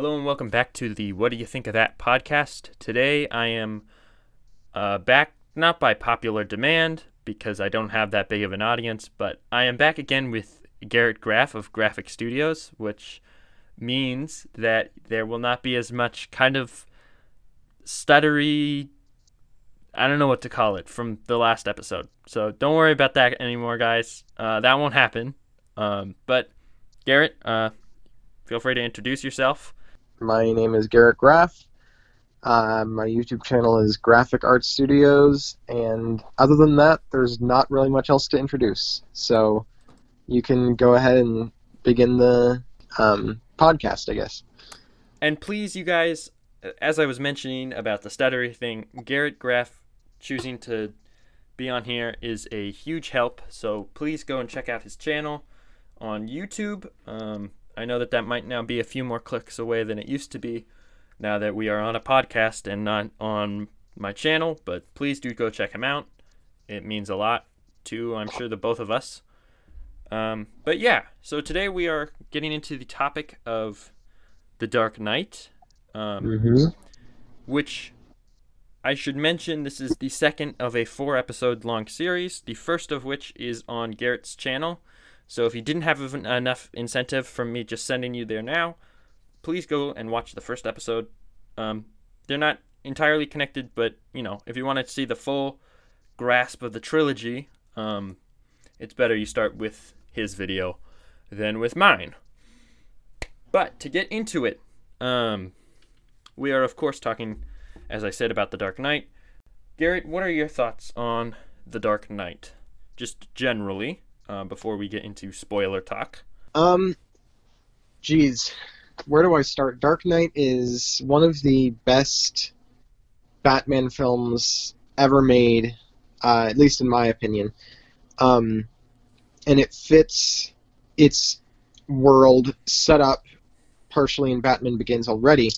Hello and welcome back to the What Do You Think of That podcast. Today I am uh, back, not by popular demand, because I don't have that big of an audience, but I am back again with Garrett Graff of Graphic Studios, which means that there will not be as much kind of stuttery, I don't know what to call it, from the last episode. So don't worry about that anymore, guys. Uh, that won't happen. Um, but Garrett, uh, feel free to introduce yourself. My name is Garrett Graff. Uh, my YouTube channel is Graphic Art Studios, and other than that, there's not really much else to introduce. So you can go ahead and begin the um, podcast, I guess. And please, you guys, as I was mentioning about the stuttery thing, Garrett Graff choosing to be on here is a huge help. So please go and check out his channel on YouTube. Um, I know that that might now be a few more clicks away than it used to be now that we are on a podcast and not on my channel, but please do go check him out. It means a lot to, I'm sure, the both of us. Um, but yeah, so today we are getting into the topic of The Dark Knight, um, Mm-hmm. which I should mention this is the second of a four episode long series, the first of which is on Garrett's channel. So if you didn't have enough incentive from me just sending you there now, please go and watch the first episode. Um, they're not entirely connected, but you know, if you want to see the full grasp of the trilogy, um, it's better you start with his video than with mine. But to get into it, um, we are of course talking, as I said, about the Dark Knight. Garrett, what are your thoughts on the Dark Knight, just generally, uh, before we get into spoiler talk? Um, geez, where do I start? Dark Knight is one of the best Batman films ever made, uh, at least in my opinion. Um, and it fits its world set up partially in Batman Begins already.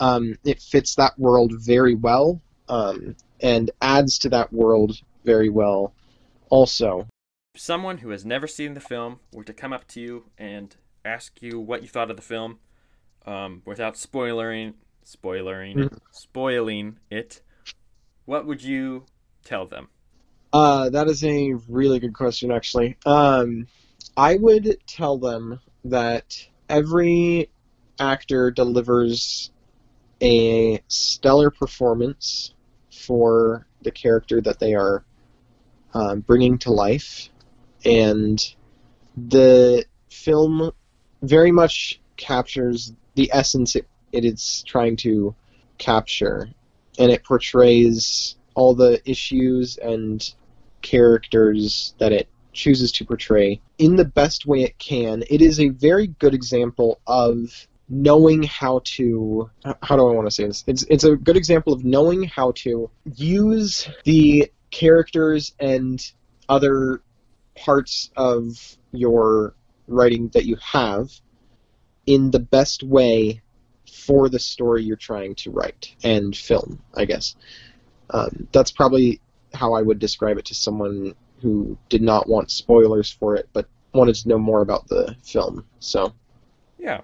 Um, it fits that world very well um, and adds to that world very well also. Someone who has never seen the film were to come up to you and ask you what you thought of the film, um, without spoiling, spoiling, it, spoiling it, what would you tell them? Uh, that is a really good question, actually. Um, I would tell them that every actor delivers a stellar performance for the character that they are um, bringing to life, and the film very much captures the essence it, it is trying to capture, and it portrays all the issues and characters that it chooses to portray in the best way it can. It is a very good example of knowing how to how do I want to say this? It's it's a good example of knowing how to use the characters and other parts of your writing that you have in the best way for the story you're trying to write and film, I guess. Um, that's probably how I would describe it to someone who did not want spoilers for it, but wanted to know more about the film. So, Yeah.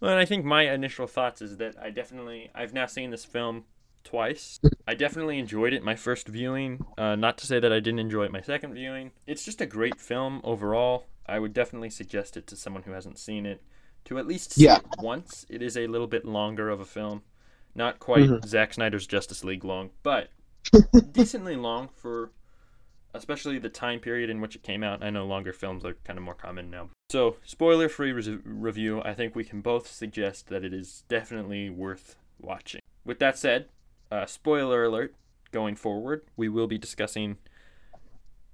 Well, and I think my initial thoughts is that I definitely I've now seen this film twice. I definitely enjoyed it my first viewing. Uh, not to say that I didn't enjoy it my second viewing. It's just a great film overall. I would definitely suggest it to someone who hasn't seen it to at least see Yeah. it once. It is a little bit longer of a film, not quite Mhm. Zack Snyder's Justice League long, but decently long for especially the time period in which it came out. I know longer films are kind of more common now. So, spoiler free res- review, I think we can both suggest that it is definitely worth watching. With that said, uh, spoiler alert going forward, we will be discussing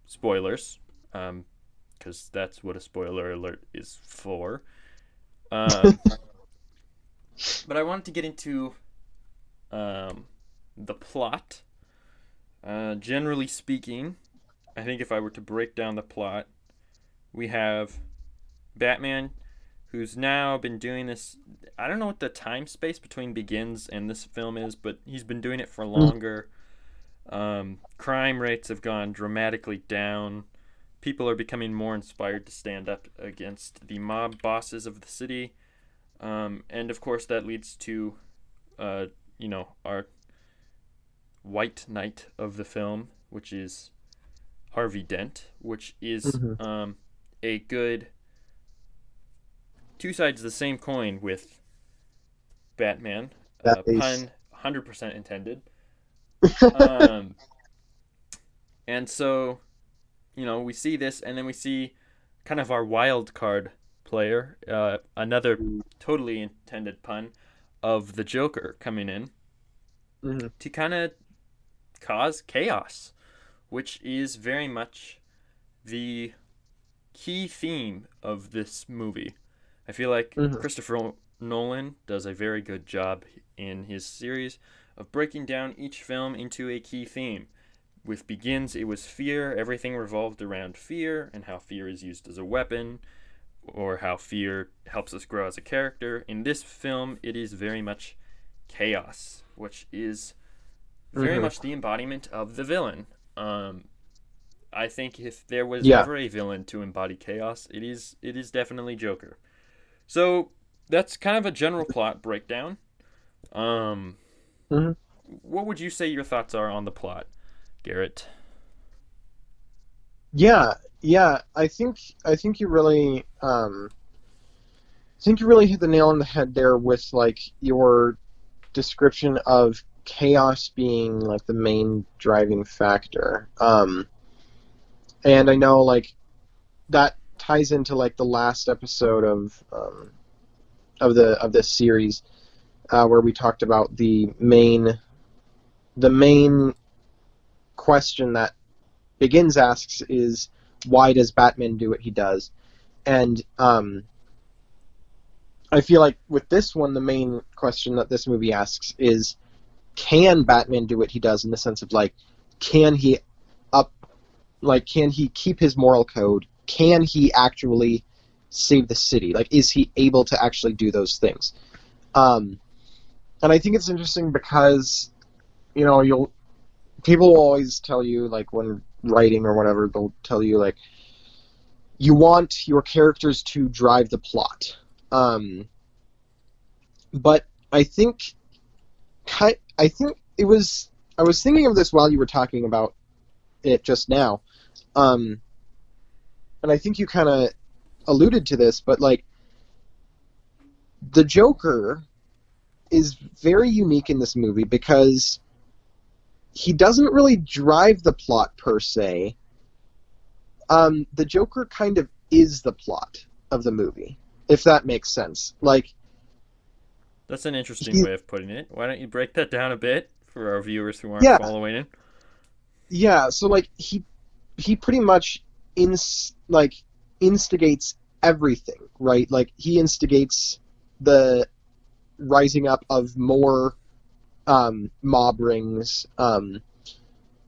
spoilers, because that's what a spoiler alert is for. Um, but I wanted to get into um, the plot. Uh, generally speaking, I think if I were to break down the plot, we have Batman, who's now been doing this. I don't know what the time space between Begins and this film is, but he's been doing it for longer. Um, crime rates have gone dramatically down. People are becoming more inspired to stand up against the mob bosses of the city. Um, and of course, that leads to, uh, you know, our white knight of the film, which is Harvey Dent, which is Mhm. um, a good two sides of the same coin with Batman. Uh, pun 100% intended. um, and so, you know, we see this, and then we see kind of our wild card player, uh, another totally intended pun of the Joker coming in Mhm. to kind of cause chaos, which is very much the key theme of this movie. I feel like Mhm. Christopher Nolan does a very good job in his series of breaking down each film into a key theme. With Begins, it was fear. Everything revolved around fear and how fear is used as a weapon or how fear helps us grow as a character. In this film, it is very much chaos, which is very Mhm. much the embodiment of the villain. Um, I think if there was Yeah. ever a villain to embody chaos, it is it is definitely Joker. So that's kind of a general plot breakdown. Um, Mhm. what would you say your thoughts are on the plot, Garrett? Yeah, yeah. I think I think you really um, I think you really hit the nail on the head there with like your description of chaos being like the main driving factor. Um, and I know like that ties into like the last episode of um, of the of this series uh, where we talked about the main the main question that Begins asks is why does Batman do what he does? And um, I feel like with this one, the main question that this movie asks is can Batman do what he does in the sense of like, can he up, like, can he keep his moral code? Can he actually save the city? Like, is he able to actually do those things? Um, and I think it's interesting because, you know, you'll people will always tell you like when writing or whatever they'll tell you like you want your characters to drive the plot um, but i think i think it was i was thinking of this while you were talking about it just now um, and i think you kind of alluded to this but like the joker is very unique in this movie because he doesn't really drive the plot per se. Um, the Joker kind of is the plot of the movie, if that makes sense. Like, That's an interesting He- way of putting it. Why don't you break that down a bit for our viewers who aren't Yeah. following it? yeah, so like he he pretty much ins like instigates everything, right? Like he instigates the rising up of more um, mob rings um,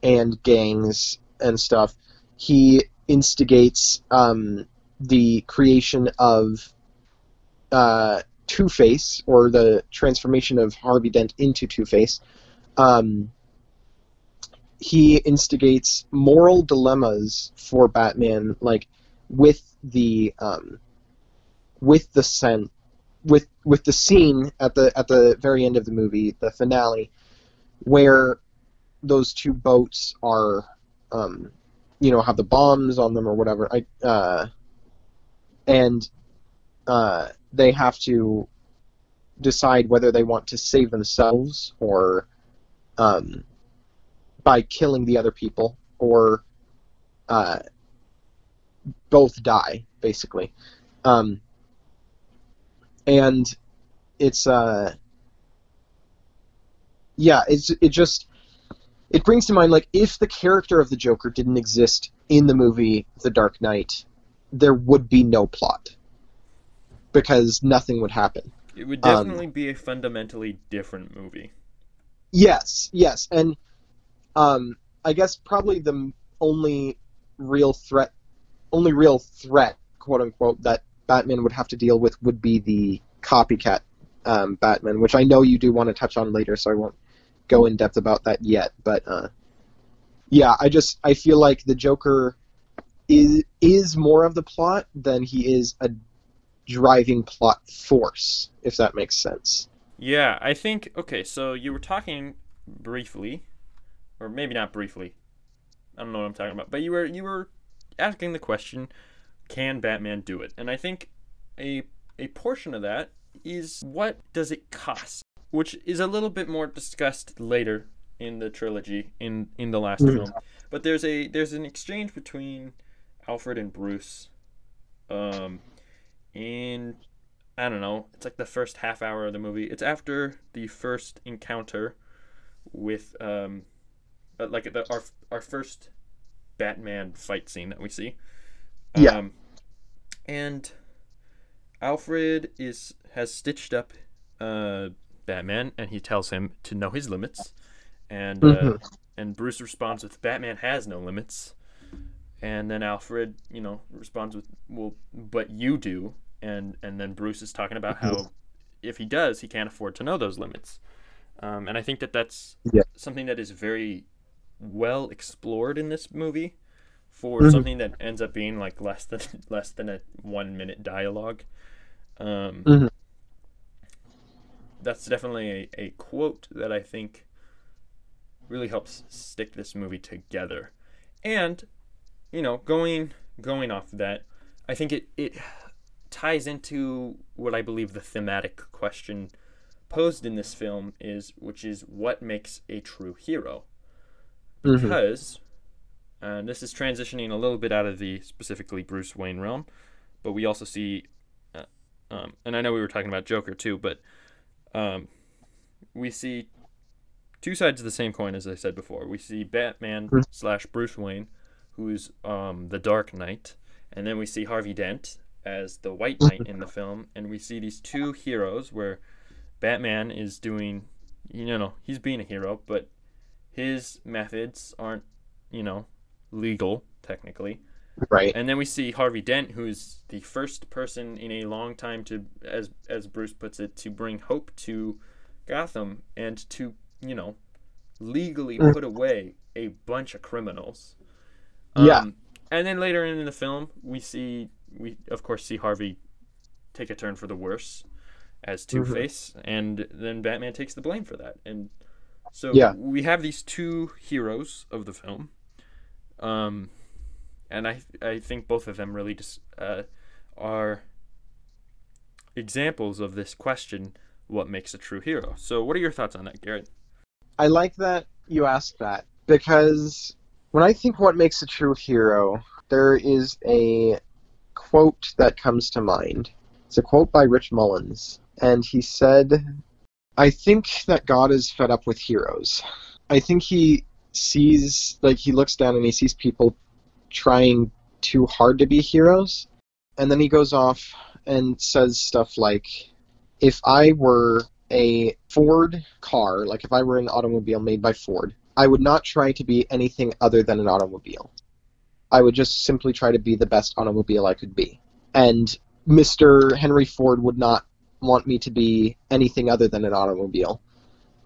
and gangs and stuff. He instigates um, the creation of uh, Two Face, or the transformation of Harvey Dent into Two Face. Um, he instigates moral dilemmas for Batman, like with the um, with the sen- with with the scene at the at the very end of the movie, the finale, where those two boats are, um, you know, have the bombs on them or whatever. I uh, and uh, they have to decide whether they want to save themselves or um, by killing the other people or uh, both die basically. Um, and it's uh yeah it's it just it brings to mind like if the character of the joker didn't exist in the movie the dark knight there would be no plot because nothing would happen It would Um, definitely be a fundamentally different movie. yes yes and um i guess probably the only real threat only real threat quote unquote that batman would have to deal with would be the copycat um, batman which i know you do want to touch on later so i won't go in depth about that yet but uh, yeah i just i feel like the joker is is more of the plot than he is a driving plot force, if that makes sense. Yeah, I think okay, so you were talking briefly or maybe not briefly. I don't know what I'm talking about, but you were you were asking the question, can Batman do it? And I think a a portion of that is what does it cost, which is a little bit more discussed later in the trilogy in in the last Mhm. film. But there's a there's an exchange between Alfred and Bruce um in I don't know, it's like the first half hour of the movie. It's after the first encounter with um uh, like the, our our first Batman fight scene that we see. Yeah. Um, and Alfred is has stitched up uh, Batman, and he tells him to know his limits, and uh, Mhm. and Bruce responds with Batman has no limits, and then Alfred, you know, responds with well, but you do, and and then Bruce is talking about how if he does, he can't afford to know those limits, um, and I think that that's Yeah. something that is very well explored in this movie for Mhm. something that ends up being like less than less than a one minute dialogue. Um, Mhm. That's definitely a, a quote that I think really helps stick this movie together. And, you know, going going off of that, I think it, it ties into what I believe the thematic question posed in this film is, which is what makes a true hero Mhm. because and this is transitioning a little bit out of the specifically Bruce Wayne realm, but we also see, uh, um, and I know we were talking about Joker too, but um, we see two sides of the same coin, as I said before. We see Batman Mhm. slash Bruce Wayne, who's um, the Dark Knight, and then we see Harvey Dent as the White Knight in the film, and we see these two heroes where Batman is doing, you know, he's being a hero, but his methods aren't, you know, legal technically. Right. And then we see Harvey Dent, who's the first person in a long time to, as as Bruce puts it, to bring hope to Gotham and to, you know, legally Mm. put away a bunch of criminals. Yeah. Um, and then later in the film, we see we of course see Harvey take a turn for the worse as Two Face, and then Batman takes the blame for that. And so Yeah. we have these two heroes of the film, um, and I I think both of them really just uh, are examples of this question: what makes a true hero? So, what are your thoughts on that, Garrett? I like that you asked that because when I think what makes a true hero, there is a quote that comes to mind. It's a quote by Rich Mullins, and he said, I think that God is fed up with heroes. I think he sees, like, he looks down and he sees people trying too hard to be heroes, and then he goes off and says stuff like, if I were a Ford car, like if I were an automobile made by Ford, I would not try to be anything other than an automobile. I would just simply try to be the best automobile I could be. And Mr. Henry Ford would not want me to be anything other than an automobile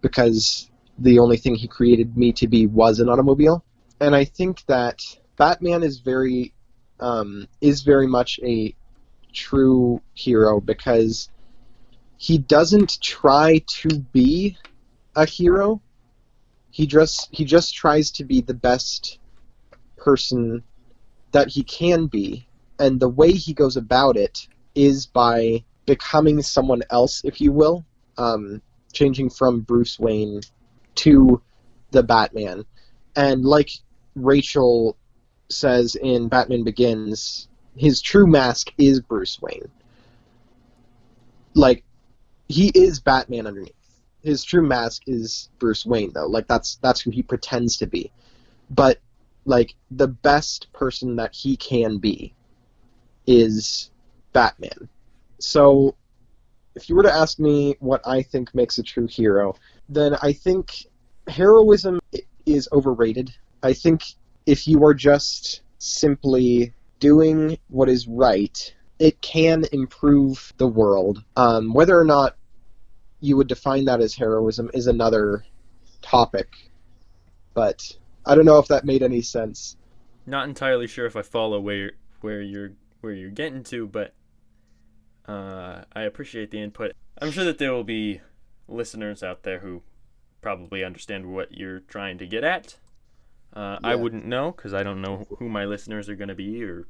because the only thing he created me to be was an automobile. And I think that Batman is very um, is very much a true hero because he doesn't try to be a hero. He just he just tries to be the best person that he can be, and the way he goes about it is by becoming someone else, if you will, um, changing from Bruce Wayne to the Batman. And like Rachel says in Batman Begins, his true mask is Bruce Wayne. Like he is Batman underneath. His true mask is Bruce Wayne though. Like that's that's who he pretends to be. But like the best person that he can be is Batman. So if you were to ask me what I think makes a true hero, then I think heroism is overrated. I think if you are just simply doing what is right, it can improve the world. Um, whether or not you would define that as heroism is another topic. But I don't know if that made any sense. Not entirely sure if I follow where where you're where you're getting to, but Uh, I appreciate the input. I'm sure that there will be listeners out there who probably understand what you're trying to get at. Uh, I wouldn't know because I don't know who my listeners are going to be or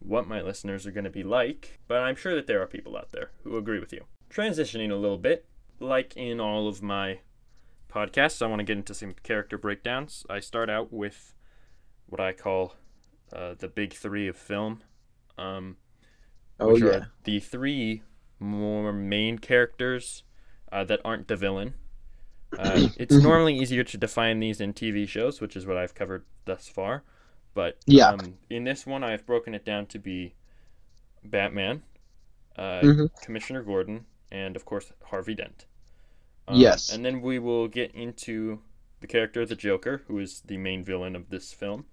what my listeners are going to be like, but I'm sure that there are people out there who agree with you. Transitioning a little bit, like in all of my podcasts, I want to get into some character breakdowns. I start out with what I call uh, the big three of film. Um, Oh which yeah. are the three more main characters uh, that aren't the villain. Uh, it's normally easier to define these in TV shows, which is what I've covered thus far. But Yeah. um, in this one, I've broken it down to be Batman, uh, Mhm. Commissioner Gordon, and of course Harvey Dent. Yes. And then we will get into the character of the Joker, who is the main villain of this film.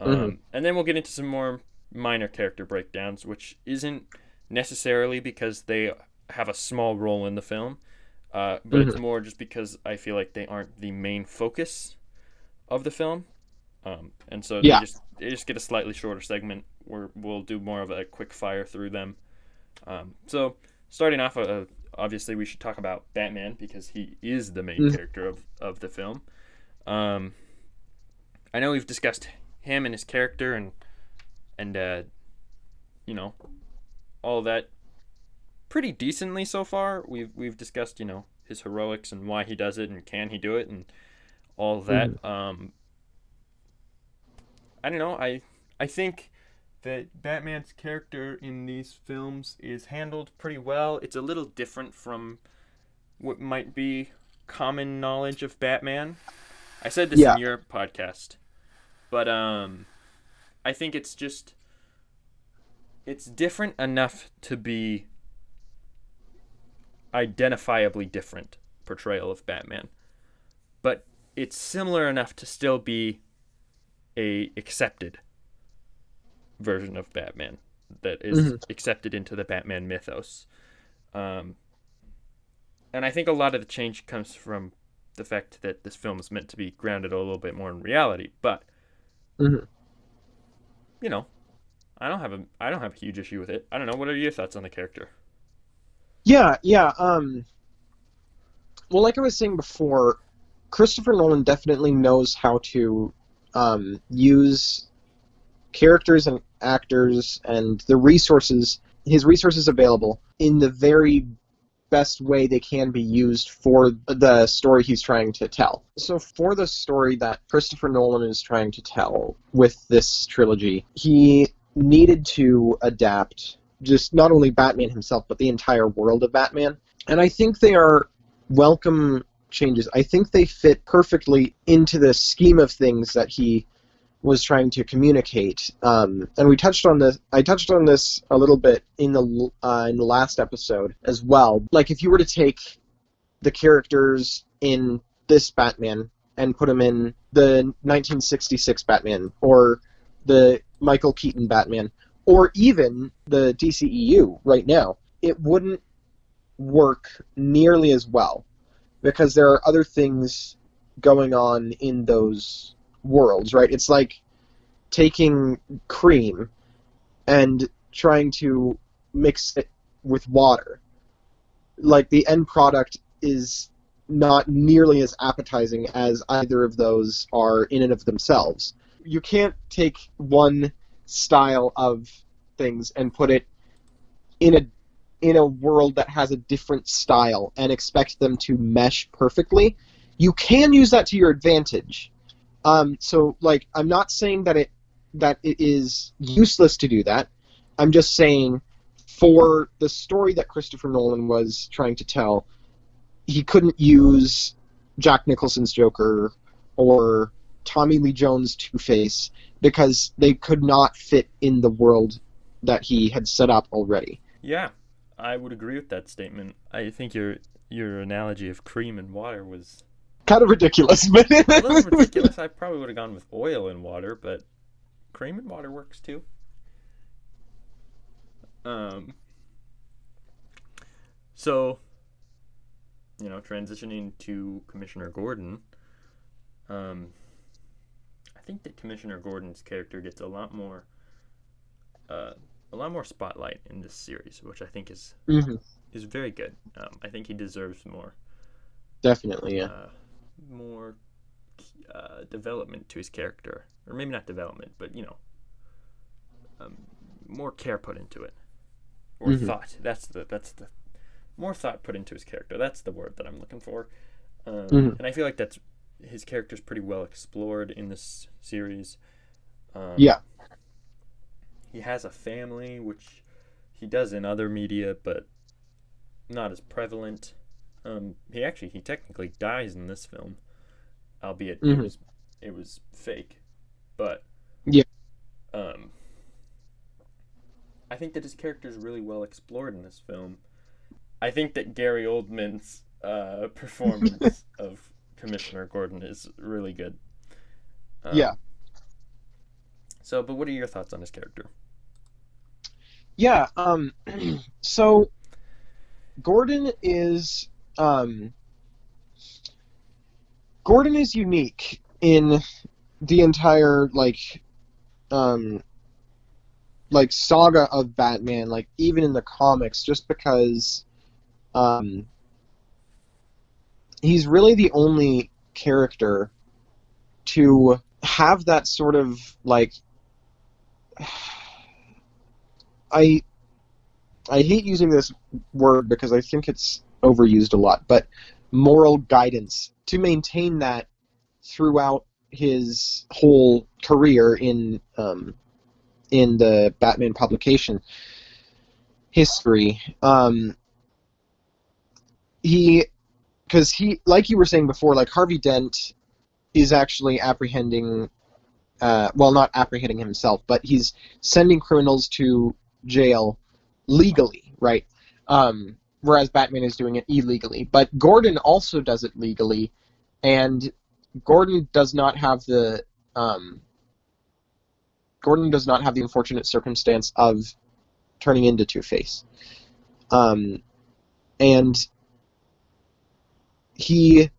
Um, Mhm. And then we'll get into some more minor character breakdowns, which isn't necessarily because they have a small role in the film, uh, but it's more just because I feel like they aren't the main focus of the film. Um, and so Yeah. they just they just get a slightly shorter segment where we'll do more of a quick fire through them. Um, so starting off, uh, obviously we should talk about Batman because he is the main Mhm. character of, of the film. Um, I know we've discussed him and his character and and uh, you know all that pretty decently so far. We've we've discussed you know his heroics and why he does it and can he do it and all that. Um, I don't know. I I think that Batman's character in these films is handled pretty well. It's a little different from what might be common knowledge of Batman. I said this Yeah. in your podcast, but um, I think it's just it's different enough to be identifiably different portrayal of Batman, but it's similar enough to still be a accepted version of Batman that is Mhm. accepted into the Batman mythos. Um, and I think a lot of the change comes from the fact that this film is meant to be grounded a little bit more in reality. But Mhm. You know, I don't have a I don't have a huge issue with it. I don't know. What are your thoughts on the character? Yeah, yeah. Um, well, like I was saying before, Christopher Nolan definitely knows how to um, use characters and actors and the resources, his resources available, in the very best way they can be used for the story he's trying to tell. So, for the story that Christopher Nolan is trying to tell with this trilogy, he needed to adapt just not only Batman himself, but the entire world of Batman. And I think they are welcome changes. I think they fit perfectly into the scheme of things that he was trying to communicate. Um, and we touched on this. I touched on this a little bit in the uh, in the last episode as well. Like if you were to take the characters in this Batman and put them in the 1966 Batman or the Michael Keaton Batman or even the DCEU right now, it wouldn't work nearly as well because there are other things going on in those worlds, right? It's like taking cream and trying to mix it with water. Like the end product is not nearly as appetizing as either of those are in and of themselves. You can't take one style of things and put it in a in a world that has a different style and expect them to mesh perfectly. You can use that to your advantage. Um, so, like, I'm not saying that it that it is useless to do that. I'm just saying, for the story that Christopher Nolan was trying to tell, he couldn't use Jack Nicholson's Joker or Tommy Lee Jones' Two Face because they could not fit in the world that he had set up already. Yeah, I would agree with that statement. I think your your analogy of cream and water was Kind of ridiculous, but a little ridiculous. I probably would have gone with oil and water, but cream and water works too. Um. So, you know, transitioning to Commissioner Gordon. Um, I think that Commissioner Gordon's character gets a lot more uh, a lot more spotlight in this series, which I think is hmm is very good. Um, I think he deserves more Definitely, yeah. uh, more uh, development to his character, or maybe not development, but you know, um, more care put into it, or Mhm. thought. That's the that's the more thought put into his character. That's the word that I'm looking for. Um, Mhm. And I feel like that's his character's pretty well explored in this series. Um, Yeah. he has a family, which he does in other media, but not as prevalent. Um, he actually he technically dies in this film, albeit it Mhm. was it was fake, but Yeah. Um, I think that his character is really well explored in this film. I think that Gary Oldman's uh, performance of Commissioner Gordon is really good. Um, Yeah. So, but what are your thoughts on his character? Yeah, um so Gordon is um Gordon is unique in the entire like um like saga of Batman, like even in the comics, just because um he's really the only character to have that sort of like I I hate using this word because I think it's overused a lot, but moral guidance to maintain that throughout his whole career in um, in the Batman publication history. Um, he, because he, like you were saying before, like Harvey Dent is actually apprehending, uh, well, not apprehending himself, but he's sending criminals to jail legally, right? Um, whereas Batman is doing it illegally. But Gordon also does it legally, and Gordon does not have the um, Gordon does not have the unfortunate circumstance of turning into Two Face, um, and he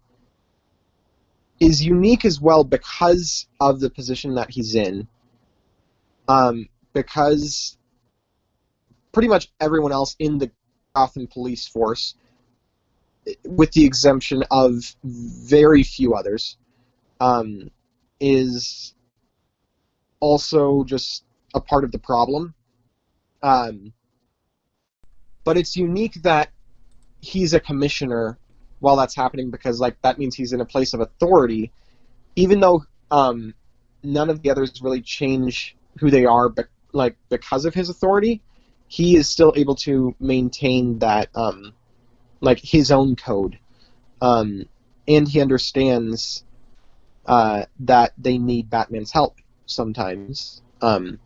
is unique as well because of the position that he's in. Um, because pretty much everyone else in the Gotham police force, with the exemption of very few others, um, is also just a part of the problem. Um, but it's unique that he's a commissioner while that's happening because like that means he's in a place of authority, even though um, none of the others really change who they are, but like because of his authority, he is still able to maintain that um, like his own code, um, and he understands uh, that they need Batman's help sometimes um,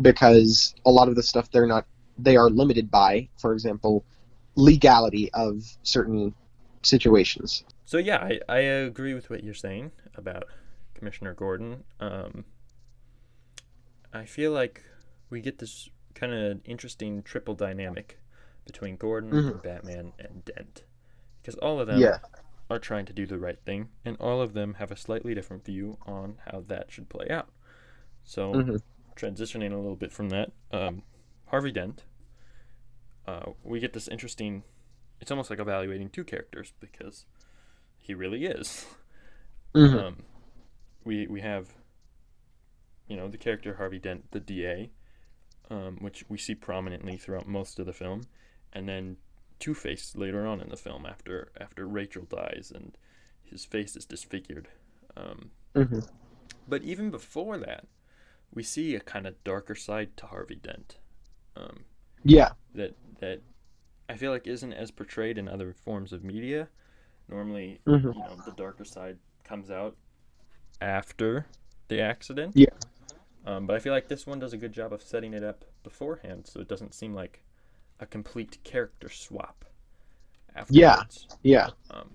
because a lot of the stuff they're not they are limited by, for example, legality of certain situations. So yeah, I, I agree with what you're saying about Commissioner Gordon. Um, I feel like we get this kind of an interesting triple dynamic between Gordon Mhm. Batman and Dent, because all of them Yeah. are trying to do the right thing, and all of them have a slightly different view on how that should play out. So Mhm. transitioning a little bit from that, um, Harvey Dent, uh, we get this interesting. It's almost like evaluating two characters because he really is. Mhm. Um, we we have, you know, the character Harvey Dent, the DA, um, which we see prominently throughout most of the film, and then Two Face later on in the film after after Rachel dies and his face is disfigured. Um, Mhm. but even before that, we see a kind of darker side to Harvey Dent. Um, Yeah. that that I feel like isn't as portrayed in other forms of media. Normally, Mhm. you know, the darker side comes out after the accident. Yeah. Um, but I feel like this one does a good job of setting it up beforehand, so it doesn't seem like a complete character swap. Afterwards. Yeah. Um,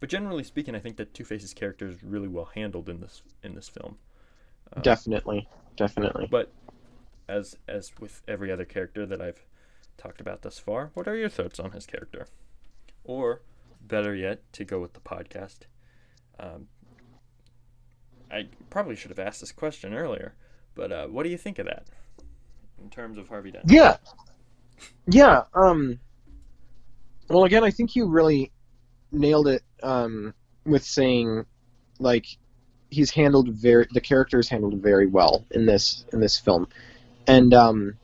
but generally speaking, I think that Two Face's character is really well handled in this in this film. Um, Definitely. Definitely. but as as with every other character that I've talked about thus far, what are your thoughts on his character? Or better yet, to go with the podcast, um, I probably should have asked this question earlier, but uh, what do you think of that? in terms of Harvey Dent. Yeah. Yeah. Um. Well, again, I think you really nailed it um, with saying, like, he's handled very the character is handled very well in this in this film, and um,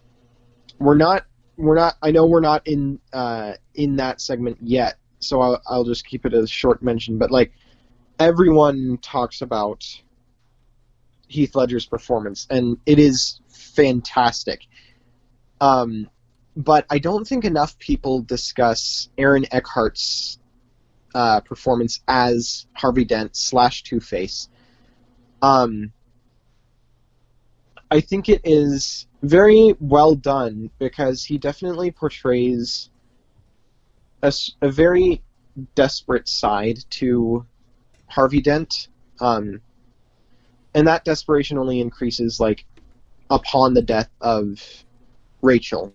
we're not we're not I know we're not in uh, in that segment yet, so I'll, I'll just keep it as a short mention. But like, everyone talks about Heath Ledger's performance, and it is fantastic. Um, but I don't think enough people discuss Aaron Eckhart's uh, performance as Harvey Dent slash Two Face. Um, I think it is very well done because he definitely portrays a very desperate side to Harvey Dent. Um, and that desperation only increases like upon the death of Rachel.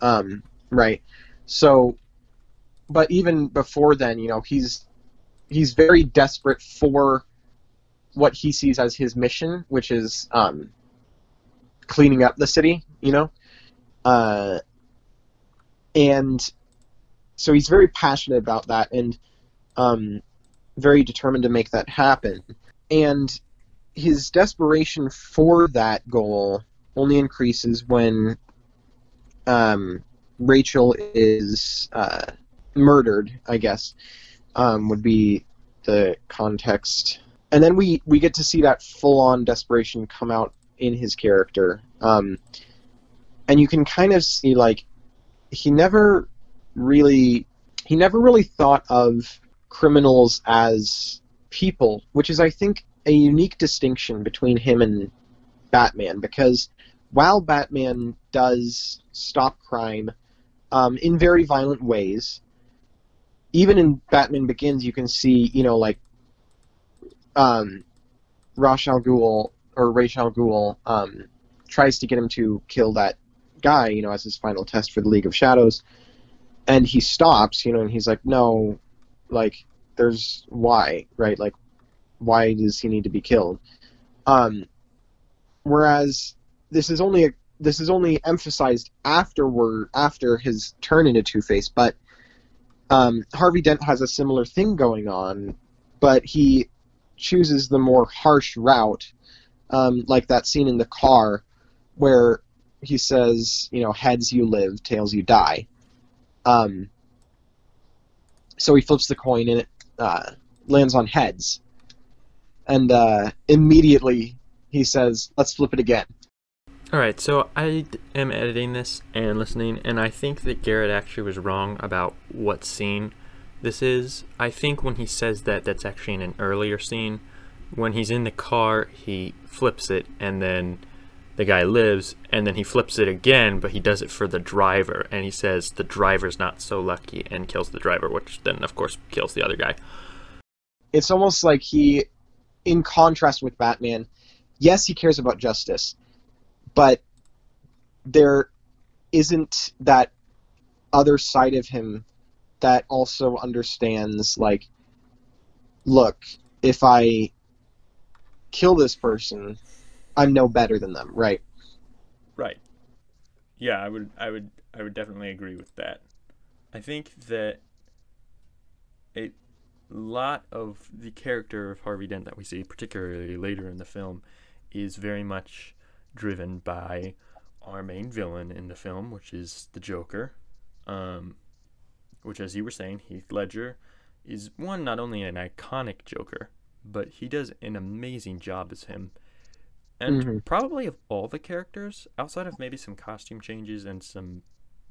Um, right. So but even before then, you know, he's he's very desperate for what he sees as his mission, which is um, cleaning up the city, you know, uh, and so he's very passionate about that and um, very determined to make that happen. And his desperation for that goal only increases when um, Rachel is uh, murdered, I guess, um, would be the context. And then we, we get to see that full on desperation come out in his character. Um, and you can kind of see, like, he never really he never really thought of criminals as people, which is I think a unique distinction between him and Batman because while Batman does stop crime um, in very violent ways, even in Batman Begins, you can see, you know, like um, Ra's al Ghul or Ra's al Ghul um, tries to get him to kill that guy, you know, as his final test for the League of Shadows, and he stops, you know, and he's like, no, like, there's why, right? Like, why does he need to be killed? Um, whereas this is only a, this is only emphasized afterward after his turn into Two Face, but um, Harvey Dent has a similar thing going on, but he chooses the more harsh route, um, like that scene in the car where he says, you know, heads you live, tails you die. Um, so he flips the coin and it uh, lands on heads. And uh, immediately he says, let's flip it again. All right, so I am editing this and listening, and I think that Garrett actually was wrong about what scene this is. I think when he says that, that's actually in an earlier scene. When he's in the car, he flips it, and then the guy lives, and then he flips it again, but he does it for the driver, and he says the driver's not so lucky, and kills the driver, which then, of course, kills the other guy. It's almost like he, in contrast with Batman, yes, he cares about justice, but there isn't that other side of him that also understands like look if i kill this person i'm no better than them right Right. Yeah, I would I would I would definitely agree with that. I think that a lot of the character of Harvey Dent that we see, particularly later in the film, is very much driven by our main villain in the film, which is the Joker. Um, which, as you were saying, Heath Ledger is one not only an iconic Joker, but he does an amazing job as him. And Mhm. probably of all the characters, outside of maybe some costume changes and some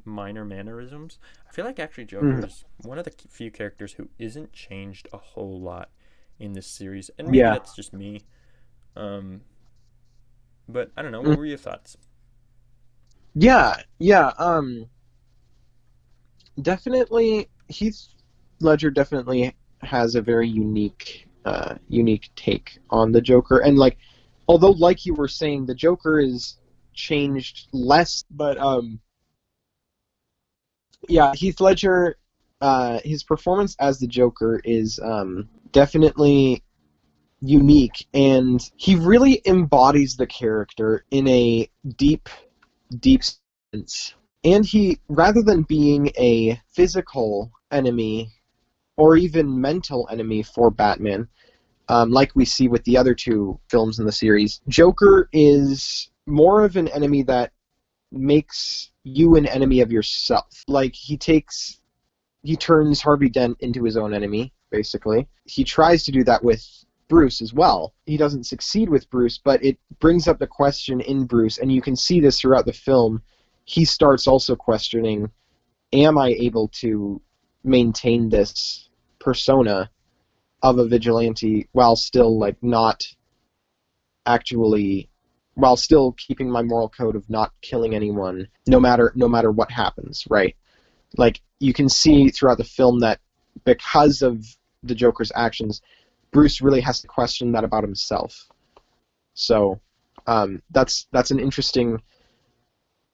minor mannerisms, I feel like actually Joker Mhm. is one of the few characters who isn't changed a whole lot in this series. And maybe Yeah. that's just me. Um, but I don't know. Mm. What were your thoughts? yeah yeah um definitely heath ledger definitely has a very unique uh unique take on the joker and like although like you were saying the joker is changed less but um yeah heath ledger uh his performance as the joker is um definitely unique and he really embodies the character in a deep deep sense. And he, rather than being a physical enemy or even mental enemy for Batman, um, like we see with the other two films in the series, Joker is more of an enemy that makes you an enemy of yourself. Like he takes, he turns Harvey Dent into his own enemy, basically. He tries to do that with Bruce as well. He doesn't succeed with Bruce, but it brings up the question in Bruce, and you can see this throughout the film. He starts also questioning, am I able to maintain this persona of a vigilante while still like not actually while still keeping my moral code of not killing anyone no matter no matter what happens, right? Like you can see throughout the film that because of the Joker's actions, Bruce really has to question that about himself. So um, that's that's an interesting.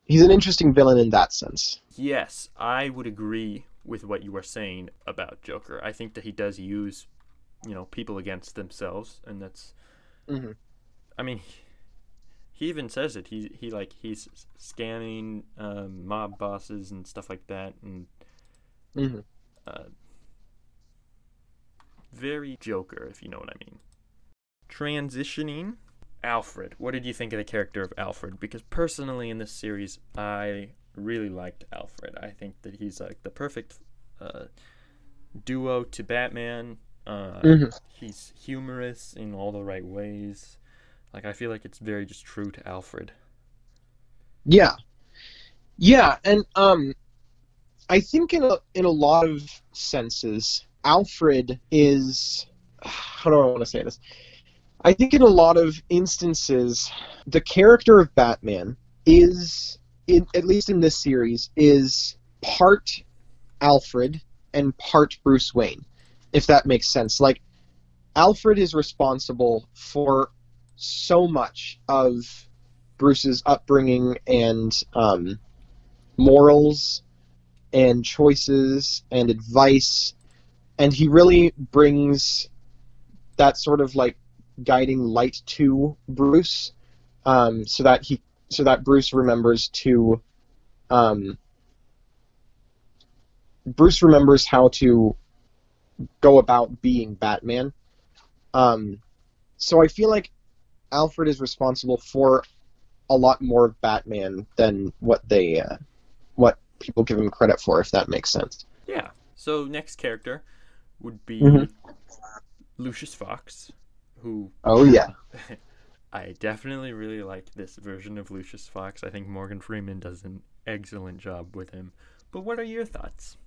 He's an interesting villain in that sense. Yes, I would agree with what you were saying about Joker. I think that he does use, you know, people against themselves, and that's. Mm-hmm. I mean, he even says it. He he like he's scamming um, mob bosses and stuff like that, and mm-hmm. uh, very Joker, if you know what I mean. Transitioning, Alfred. What did you think of the character of Alfred? Because personally, in this series, I really liked Alfred. I think that he's like the perfect uh, duo to Batman. Uh, mm-hmm. He's humorous in all the right ways. Like I feel like it's very just true to Alfred. Yeah, yeah, and um, I think in a in a lot of senses, Alfred is how do I want to say this? I think in a lot of instances, the character of Batman is, in, at least in this series, is part Alfred and part Bruce Wayne, if that makes sense. Like, Alfred is responsible for so much of Bruce's upbringing and um, morals and choices and advice and he really brings that sort of like guiding light to Bruce, um, so that he so that Bruce remembers to um, Bruce remembers how to go about being Batman. Um, so I feel like Alfred is responsible for a lot more of Batman than what they uh, what people give him credit for, if that makes sense. Yeah. So next character would be Mhm. Lucius Fox, who Oh yeah. I definitely really like this version of Lucius Fox. I think Morgan Freeman does an excellent job with him. But what are your thoughts?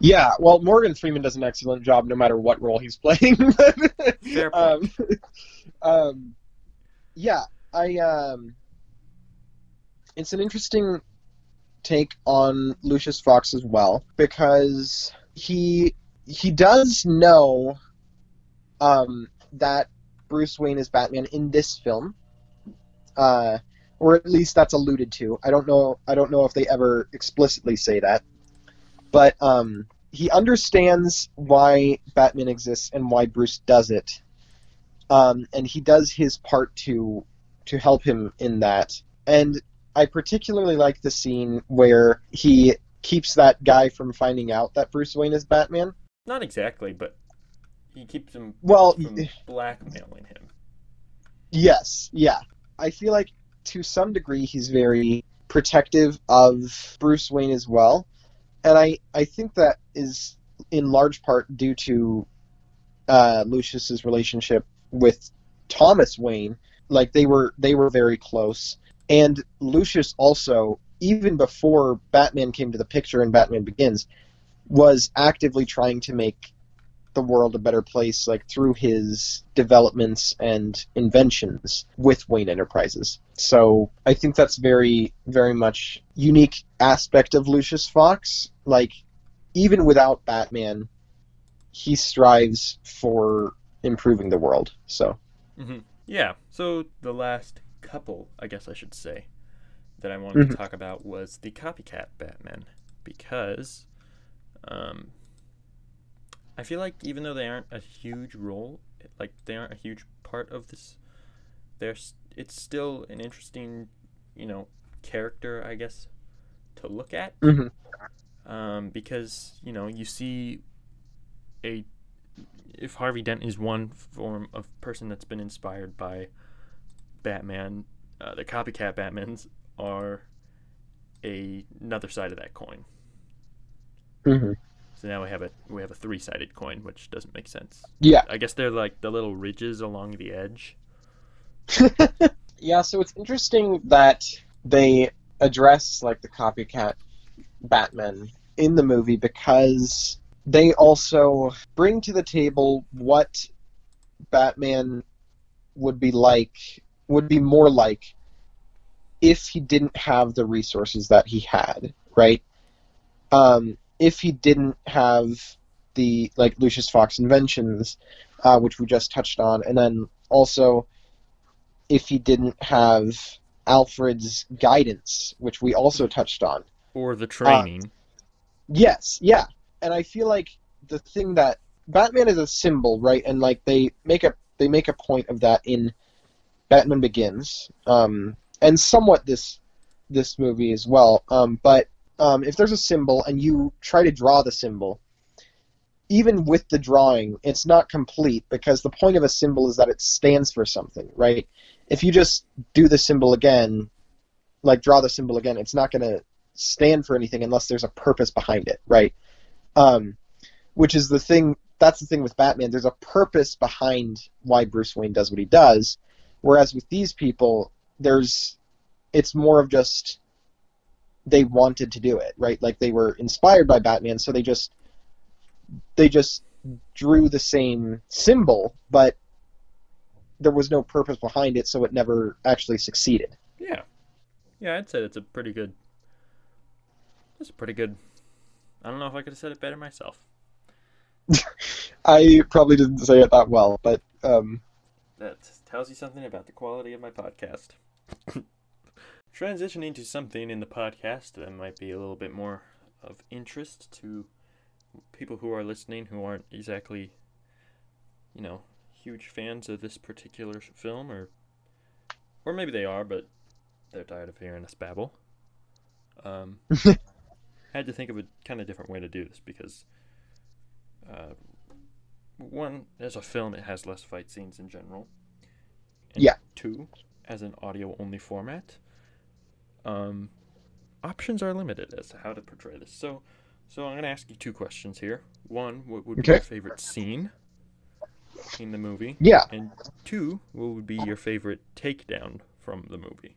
Yeah, well, Morgan Freeman does an excellent job no matter what role he's playing. Fair point. um, um, yeah, I. Um, it's an interesting take on Lucius Fox as well because he he does know um, that Bruce Wayne is Batman in this film, uh, or at least that's alluded to. I don't know. I don't know if they ever explicitly say that, but um, he understands why Batman exists and why Bruce does it, um, and he does his part to to help him in that. And I particularly like the scene where he keeps that guy from finding out that Bruce Wayne is Batman. Not exactly, but he keeps him Well, from blackmailing him. Yes, yeah. I feel like to some degree he's very protective of Bruce Wayne as well. And I, I think that is in large part due to uh, Lucius's relationship with Thomas Wayne. Like they were they were very close. And Lucius also, even before Batman came to the picture and Batman Begins, was actively trying to make the world a better place like through his developments and inventions with Wayne Enterprises. So I think that's very very much unique aspect of Lucius Fox. Like even without Batman, he strives for improving the world. So hmm Yeah. So the last couple, I guess I should say, that I wanted to Mhm. talk about was the copycat Batman, because um, I feel like even though they aren't a huge role, like they aren't a huge part of this, there's it's still an interesting, you know, character, I guess, to look at. Mhm. Um, because you know you see a if Harvey Dent is one form of person that's been inspired by Batman, uh, the copycat Batmans are a another side of that coin. hmm So now we have a we have a three sided coin, which doesn't make sense. Yeah. I guess they're like the little ridges along the edge. Yeah, so it's interesting that they address like the copycat Batman in the movie because they also bring to the table what Batman would be like would be more like if he didn't have the resources that he had, right? Um, if he didn't have the like Lucius Fox inventions, uh, which we just touched on, and then also if he didn't have Alfred's guidance, which we also touched on. Or the training. Yes, yeah. And I feel like the thing that Batman is a symbol, right? And like they make a they make a point of that in Batman Begins, um, and somewhat this this movie as well. Um, but um, if there's a symbol and you try to draw the symbol, even with the drawing, it's not complete because the point of a symbol is that it stands for something, right? If you just do the symbol again, like draw the symbol again, it's not going to stand for anything unless there's a purpose behind it, right? Um, which is the thing. That's the thing with Batman. There's a purpose behind why Bruce Wayne does what he does, whereas with these people, there's it's more of just they wanted to do it, right? Like they were inspired by Batman, so they just they just drew the same symbol, but there was no purpose behind it, so it never actually succeeded. Yeah. Yeah, I'd say that's a pretty good. That's a pretty good. I don't know if I could have said it better myself. I probably didn't say it that well, but um, That tells you something about the quality of my podcast. Transitioning to something in the podcast that might be a little bit more of interest to people who are listening who aren't exactly, you know, huge fans of this particular film, or or maybe they are, but they're tired of hearing us babble. Um, I had to think of a kind of different way to do this because, uh, one, as a film, it has less fight scenes in general. And Yeah. Two, as an audio only format, um, options are limited as to how to portray this. So, so I'm going to ask you two questions here. One, what would be Okay. your favorite scene in the movie? yeah, And two, what would be your favorite takedown from the movie?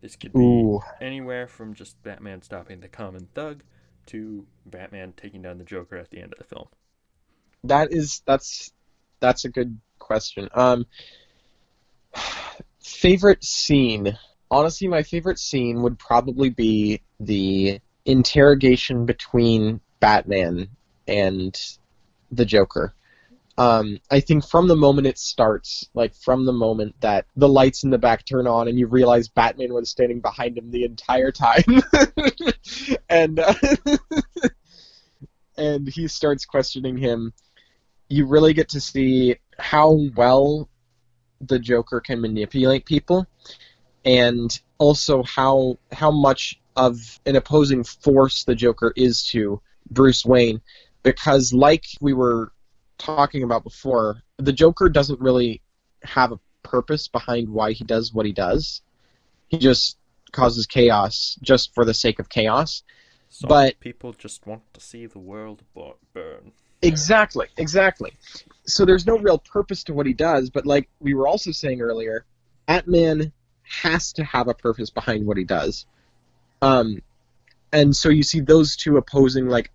This could be ooh, anywhere from just Batman stopping the common thug to Batman taking down the Joker at the end of the film. that is that's that's a good question. Um, favorite scene. Honestly, my favorite scene would probably be the interrogation between Batman and the Joker. Um, I think from the moment it starts, like from the moment that the lights in the back turn on and you realize Batman was standing behind him the entire time, and uh, and he starts questioning him, you really get to see how well the Joker can manipulate people, and also how how much of an opposing force the Joker is to Bruce Wayne, because like we were talking about before, the Joker doesn't really have a purpose behind why he does what he does. He just causes chaos just for the sake of chaos. Some But- people just want to see the world burn. Exactly, exactly. So there's no real purpose to what he does, but like we were also saying earlier, Batman has to have a purpose behind what he does. Um, and so you see those two opposing like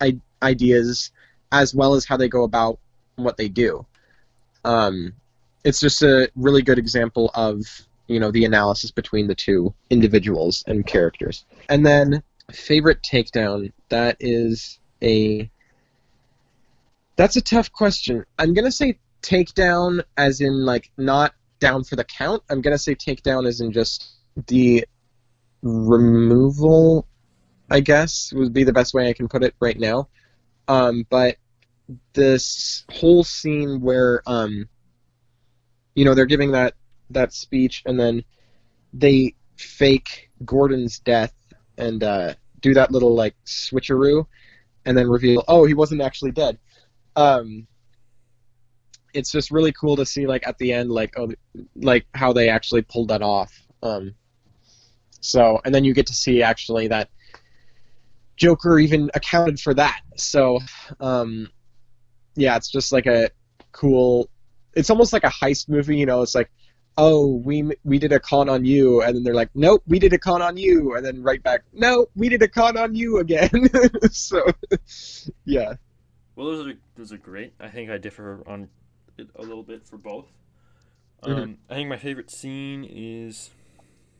I- ideas as well as how they go about what they do. Um, it's just a really good example of you know the analysis between the two individuals and characters. And then favorite takedown that is a that's a tough question. I'm gonna say takedown as in like not down for the count. I'm gonna say takedown is in just the removal. I guess would be the best way I can put it right now. Um, but this whole scene where um, you know they're giving that that speech and then they fake Gordon's death and uh, do that little like switcheroo, and then reveal, oh, he wasn't actually dead. Um, it's just really cool to see like at the end, like oh, like how they actually pulled that off. Um, so, and then you get to see actually that Joker even accounted for that. So, um, yeah, it's just like a cool. It's almost like a heist movie, you know. It's like, oh, we we did a con on you, and then they're like, nope, we did a con on you, and then right back, no, we did a con on you again. so, yeah. Well, those are those are great. I think I differ on it a little bit for both. Mhm. Um, I think my favorite scene is,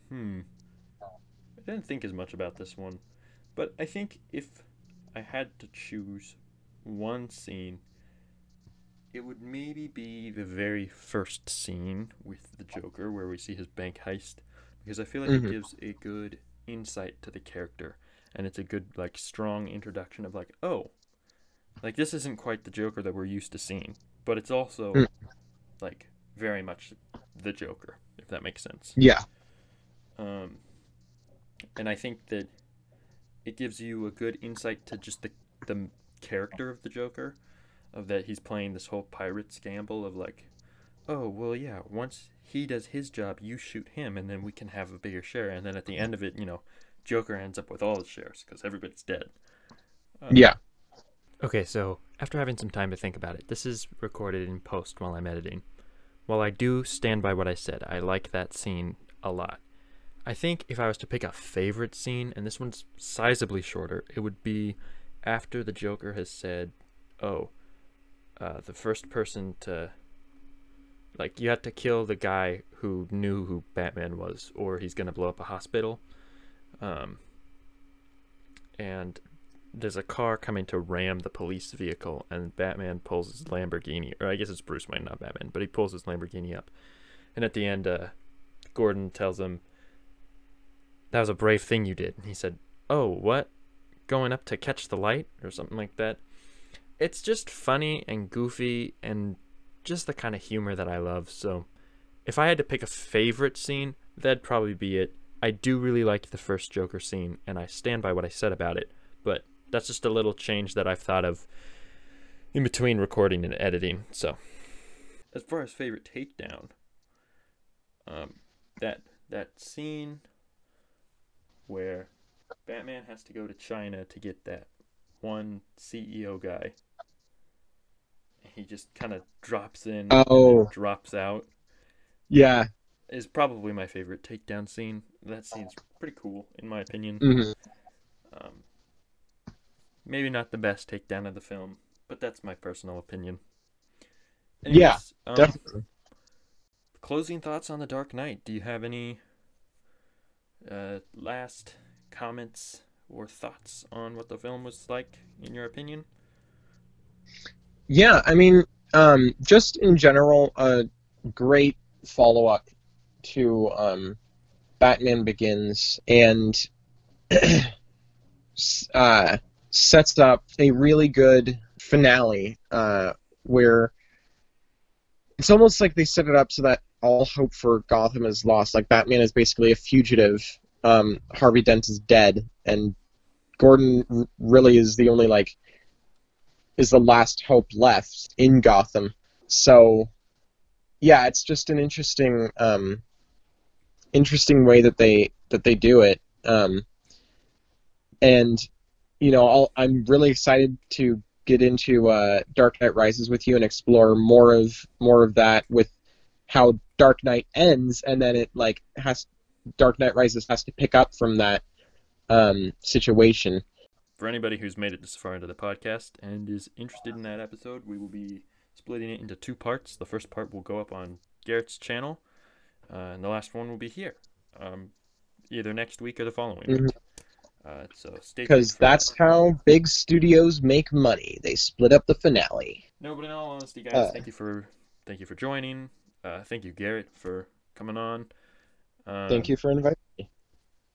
hmm, I didn't think as much about this one, but I think if I had to choose one scene, it would maybe be the very first scene with the Joker where we see his bank heist, because I feel like Mhm. it gives a good insight to the character, and it's a good like strong introduction of like, oh, like this isn't quite the Joker that we're used to seeing, but it's also Mm. like very much the Joker, if that makes sense. Yeah. Um, and I think that it gives you a good insight to just the the character of the Joker, of that he's playing this whole pirates gamble of like, oh well, yeah, once he does his job, you shoot him, and then we can have a bigger share, and then at the end of it, you know, Joker ends up with all the shares because everybody's dead. Uh, Yeah. Okay, so after having some time to think about it, this is recorded in post while I'm editing. While I do stand by what I said, I like that scene a lot. I think if I was to pick a favorite scene, and this one's sizably shorter, it would be after the Joker has said, "Oh, uh, the first person to, like, you had to kill the guy who knew who Batman was, or he's gonna blow up a hospital." Um, and there's a car coming to ram the police vehicle, and Batman pulls his Lamborghini, or I guess it's Bruce Wayne, not Batman, but he pulls his Lamborghini up. And at the end, uh, Gordon tells him, That was a brave thing you did. And he said, Oh, what? Going up to catch the light? Or something like that. It's just funny and goofy and just the kind of humor that I love. So if I had to pick a favorite scene, that'd probably be it. I do really like the first Joker scene, and I stand by what I said about it, that's just a little change that I've thought of in between recording and editing. So, as far as favorite takedown, um, that that scene where Batman has to go to China to get that one CEO guy, he just kind of drops in, and Oh. drops out, Yeah. is probably my favorite takedown scene. That scene's pretty cool, in my opinion. hmm Um, maybe not the best takedown of the film, but that's my personal opinion. Yeah, um, Definitely. Closing thoughts on The Dark Knight. Do you have any uh, last comments or thoughts on what the film was like, in your opinion? Yeah, I mean, um, just in general, a great follow up to um, Batman Begins and uh, sets up a really good finale uh, where it's almost like they set it up so that all hope for Gotham is lost. Like Batman is basically a fugitive. Um, Harvey Dent is dead, and Gordon really is the only like is the last hope left in Gotham. So, yeah, it's just an interesting, um, interesting way that they that they do it. Um, and you know, I'll, I'm really excited to get into uh, Dark Knight Rises with you and explore more of more of that with how Dark Knight ends, and then it like has Dark Knight Rises has to pick up from that um, situation. For anybody who's made it this far into the podcast and is interested in that episode, we will be splitting it into two parts. The first part will go up on Garrett's channel, uh, and the last one will be here, um, either next week or the following Mhm. Uh, so stay Because that's that. how big studios make money. They split up the finale. No, but in all honesty, guys, Uh. thank you for thank you for joining. Uh, thank you, Garrett, for coming on. Um, Thank you for inviting me.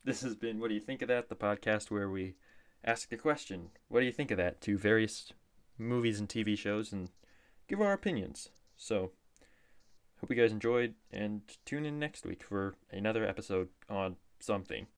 This has been What Do You Think of That? The podcast where we ask the question, What do you think of that? to various movies and TV shows and give our opinions. So, hope you guys enjoyed and tune in next week for another episode on something.